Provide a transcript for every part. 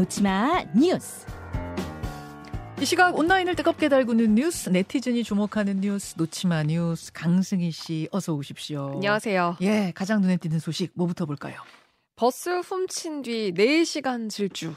놓지마 뉴스. 이 시각 온라인을 뜨겁게 달구는 뉴스, 네티즌이 주목하는 뉴스, 놓지마 뉴스, 강승희 씨, 어서 오십시오. 안녕하세요. 예, 가장 눈에 띄는 소식, 뭐부터 볼까요? 버스 훔친 뒤 4시간 질주.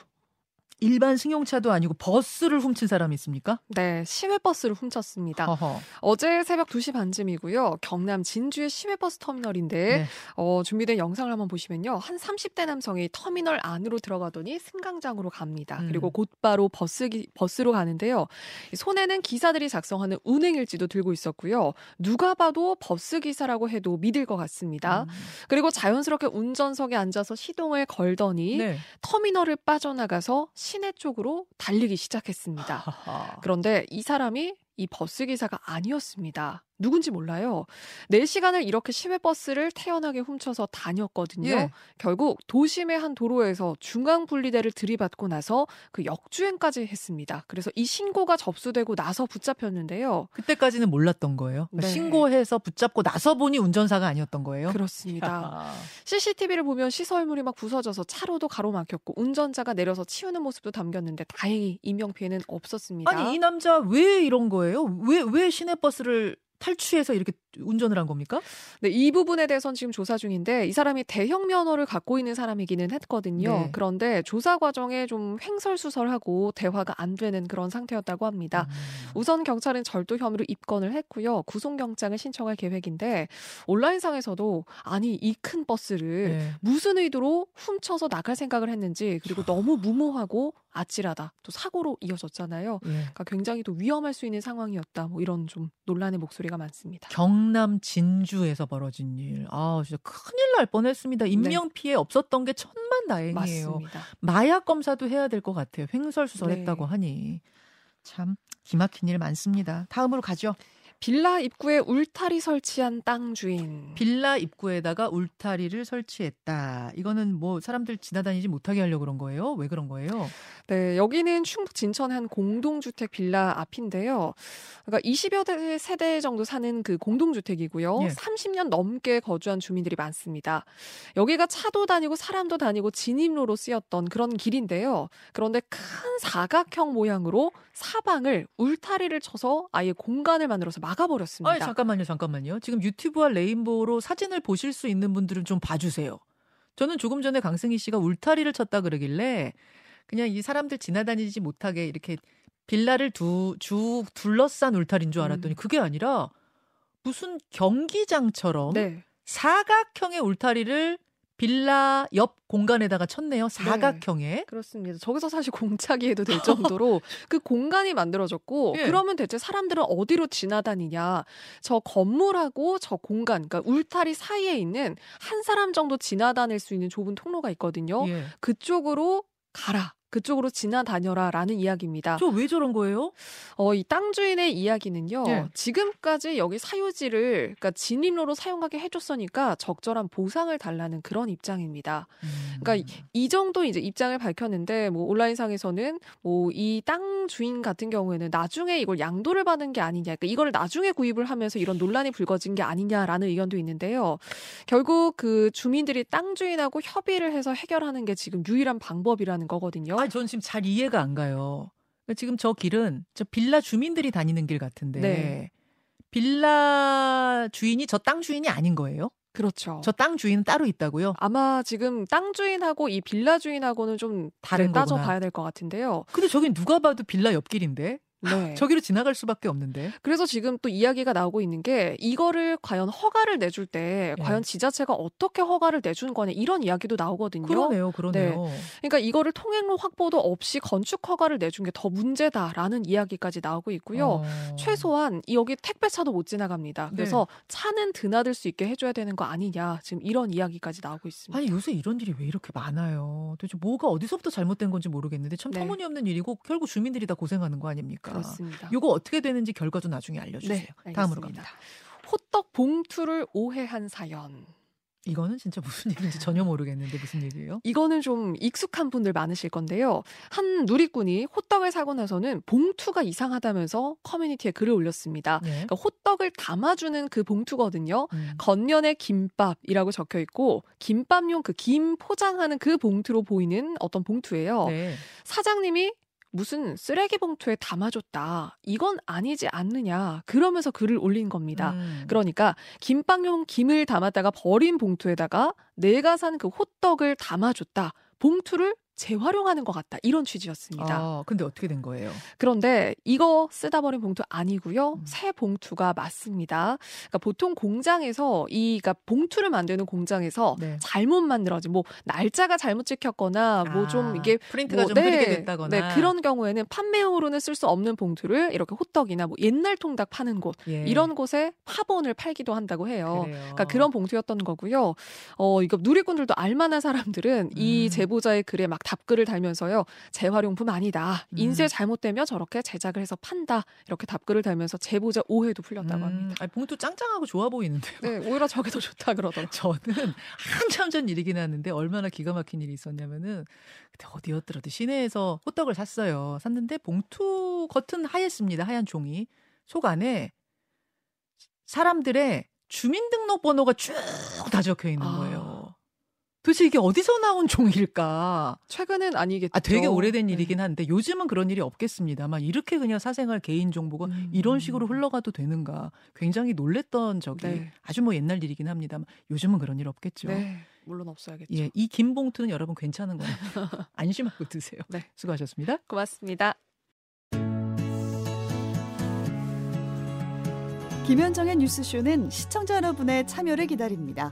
일반 승용차도 아니고 버스를 훔친 사람이 있습니까? 네, 시외버스를 훔쳤습니다. 허허. 어제 새벽 2시 반쯤이고요. 경남 진주의 시외버스 터미널인데 네. 어, 준비된 영상을 한번 보시면요. 한 30대 남성이 터미널 안으로 들어가더니 승강장으로 갑니다. 음. 그리고 곧바로 버스 기, 버스로 가는데요. 이 손에는 기사들이 작성하는 운행일지도 들고 있었고요. 누가 봐도 버스 기사라고 해도 믿을 것 같습니다. 음. 그리고 자연스럽게 운전석에 앉아서 시동을 걸더니 네. 터미널을 빠져나가서 시내 쪽으로 달리기 시작했습니다. 그런데 이 사람이 이 버스 기사가 아니었습니다. 누군지 몰라요. 4시간을 이렇게 시외버스를 태연하게 훔쳐서 다녔거든요. 예. 결국 도심의 한 도로에서 중앙 분리대를 들이받고 나서 그 역주행까지 했습니다. 그래서 이 신고가 접수되고 나서 붙잡혔는데요. 그때까지는 몰랐던 거예요. 그러니까 네. 신고해서 붙잡고 나서 보니 운전사가 아니었던 거예요. 그렇습니다. 야. CCTV를 보면 시설물이 막 부서져서 차로도 가로막혔고 운전자가 내려서 치우는 모습도 담겼는데 다행히 인명 피해는 없었습니다. 아니 이 남자 왜 이런 거예요? 왜 왜 시내버스를 탈취해서 이렇게 운전을 한 겁니까? 네, 이 부분에 대해서는 지금 조사 중인데 이 사람이 대형 면허를 갖고 있는 사람이기는 했거든요. 네. 그런데 조사 과정에 좀 횡설수설하고 대화가 안 되는 그런 상태였다고 합니다. 음. 우선 경찰은 절도 혐의로 입건을 했고요. 구속영장을 신청할 계획인데 온라인상에서도 아니 이 큰 버스를 네. 무슨 의도로 훔쳐서 나갈 생각을 했는지 그리고 너무 무모하고 아찔하다 또 사고로 이어졌잖아요. 예. 그러니까 굉장히 또 위험할 수 있는 상황이었다. 뭐 이런 좀 논란의 목소리가 많습니다. 경남 진주에서 벌어진 일. 아, 진짜 큰일 날 뻔했습니다. 인명 피해 없었던 게 천만 다행이에요. 네. 맞습니다. 마약 검사도 해야 될 것 같아요. 횡설수설했다고 네. 하니 참 기막힌 일 많습니다. 다음으로 가죠. 빌라 입구에 울타리 설치한 땅 주인. 빌라 입구에다가 울타리를 설치했다. 이거는 뭐 사람들 지나다니지 못하게 하려고 그런 거예요? 왜 그런 거예요? 네, 여기는 충북 진천의 한 공동주택 빌라 앞인데요. 그러니까 20여 대 세대 정도 사는 그 공동주택이고요. 예. 30년 넘게 거주한 주민들이 많습니다. 여기가 차도 다니고 사람도 다니고 진입로로 쓰였던 그런 길인데요. 그런데 큰 사각형 모양으로 사방을 울타리를 쳐서 아예 공간을 만들어서 막 아버렸습니다. 아니, 잠깐만요, 잠깐만요. 지금 유튜브와 레인보우로 사진을 보실 수 있는 분들은 좀 봐주세요. 저는 조금 전에 강승희 씨가 울타리를 쳤다 그러길래 그냥 이 사람들 지나다니지 못하게 이렇게 빌라를 두, 쭉 둘러싼 울타리인 줄 알았더니 음. 그게 아니라 무슨 경기장처럼 네. 사각형의 울타리를 빌라 옆 공간에다가 쳤네요. 사각형에. 그렇습니다. 저기서 사실 공차기해도 될 정도로 그 공간이 만들어졌고 예. 그러면 대체 사람들은 어디로 지나다니냐? 저 건물하고 저 공간, 그러니까 울타리 사이에 있는 한 사람 정도 지나다닐 수 있는 좁은 통로가 있거든요. 예. 그쪽으로 가라. 그쪽으로 지나다녀라라는 이야기입니다. 저 왜 저런 거예요? 어, 이 땅 주인의 이야기는요. 예. 지금까지 여기 사유지를 그러니까 진입로로 사용하게 해줬으니까 적절한 보상을 달라는 그런 입장입니다. 그러니까 이- 이 정도 이제 입장을 밝혔는데 뭐 온라인상에서는 뭐 이 땅 주인 같은 경우에는 나중에 이걸 양도를 받은 게 아니냐, 그러니까 이걸 나중에 구입을 하면서 이런 논란이 불거진 게 아니냐라는 의견도 있는데요. 결국 그 주민들이 땅 주인하고 협의를 해서 해결하는 게 지금 유일한 방법이라는 거거든요. 아니, 저는 지금 잘 이해가 안 가요. 그러니까 지금 저 길은 저 빌라 주민들이 다니는 길 같은데 네. 빌라 주인이 저 땅 주인이 아닌 거예요? 그렇죠. 저 땅 주인은 따로 있다고요? 아마 지금 땅 주인하고 이 빌라 주인하고는 좀 다른 네, 따져 거구나. 봐야 될 것 같은데요. 근데 저긴 누가 봐도 빌라 옆길인데 네. 저기로 지나갈 수밖에 없는데. 그래서 지금 또 이야기가 나오고 있는 게 이거를 과연 허가를 내줄 때 네. 과연 지자체가 어떻게 허가를 내준 거냐 이런 이야기도 나오거든요. 그러네요, 그러네요. 그러니까 이거를 통행로 확보도 없이 건축 허가를 내준 게 더 문제다라는 이야기까지 나오고 있고요. 어. 최소한 이 여기 택배차도 못 지나갑니다. 네. 그래서 차는 드나들 수 있게 해줘야 되는 거 아니냐 지금 이런 이야기까지 나오고 있습니다. 아니 요새 이런 일이 왜 이렇게 많아요? 도대체 뭐가 어디서부터 잘못된 건지 모르겠는데 참 네. 터무니없는 일이고 결국 주민들이 다 고생하는 거 아닙니까? 그렇습니다. 요거 어떻게 되는지 결과도 나중에 알려주세요. 네, 다음으로. 갑니다. 호떡 봉투를 오해한 사연. 이거는 진짜 무슨 얘기인지 전혀 모르겠는데 무슨 얘기예요? 이거는 좀 익숙한 분들 많으실 건데요. 한 누리꾼이 호떡을 사고 나서는 봉투가 이상하다면서 커뮤니티에 글을 올렸습니다. 네. 그러니까 호떡을 담아주는 그 봉투거든요. 음. 겉면에 김밥이라고 적혀 있고 김밥용 그 김 포장하는 그 봉투로 보이는 어떤 봉투예요. 네. 사장님이 무슨 쓰레기 봉투에 담아줬다. 이건 아니지 않느냐. 그러면서 글을 올린 겁니다. 음. 그러니까 김밥용 김을 담았다가 버린 봉투에다가 내가 산 그 호떡을 담아줬다. 봉투를 재활용하는 것 같다. 이런 취지였습니다. 아, 근데 어떻게 된 거예요? 그런데 이거 쓰다 버린 봉투 아니고요. 음. 새 봉투가 맞습니다. 그러니까 보통 공장에서 이 그러니까 봉투를 만드는 공장에서 네. 잘못 만들어진 뭐 날짜가 잘못 찍혔거나 뭐좀 아, 이게 프린트가 뭐, 좀 흐리게 됐다거나 네, 그런 경우에는 판매용으로는 쓸 수 없는 봉투를 이렇게 호떡이나 뭐 옛날 통닭 파는 곳 예. 이런 곳에 파본을 팔기도 한다고 해요. 그래요. 그러니까 그런 봉투였던 거고요. 어, 이거 누리꾼들도 알만한 사람들은 이 음. 제보자의 글에 막 답글을 달면서요. 재활용품 아니다. 음. 인쇄 잘못되면 저렇게 제작을 해서 판다. 이렇게 답글을 달면서 제보자 오해도 풀렸다고 합니다. 음, 아니, 봉투 짱짱하고 좋아 보이는데요. 네, 오히려 저게 더 좋다 그러더라고요. 저는 한참 전 일이긴 하는데 얼마나 기가 막힌 일이 있었냐면은 그때 어디였더라도 시내에서 호떡을 샀어요. 샀는데 봉투 겉은 하였습니다. 하얀 종이 속 안에 사람들의 주민등록번호가 쭉 다 적혀 있는 아. 거예요. 도대체 이게 어디서 나온 종일까? 최근은 아니겠죠. 아, 되게 오래된 네. 일이긴 한데 요즘은 그런 일이 없겠습니다만 이렇게 그냥 사생활 개인 정보가 음. 이런 식으로 흘러가도 되는가 굉장히 놀랬던 적이 네. 아주 뭐 옛날 일이긴 합니다만 요즘은 그런 일 없겠죠. 네, 물론 없어야겠죠. 예, 이긴 봉투는 여러분 괜찮은 거예요. 안심하고 드세요. 네. 수고하셨습니다. 고맙습니다. 김현정의 뉴스쇼는 시청자 여러분의 참여를 기다립니다.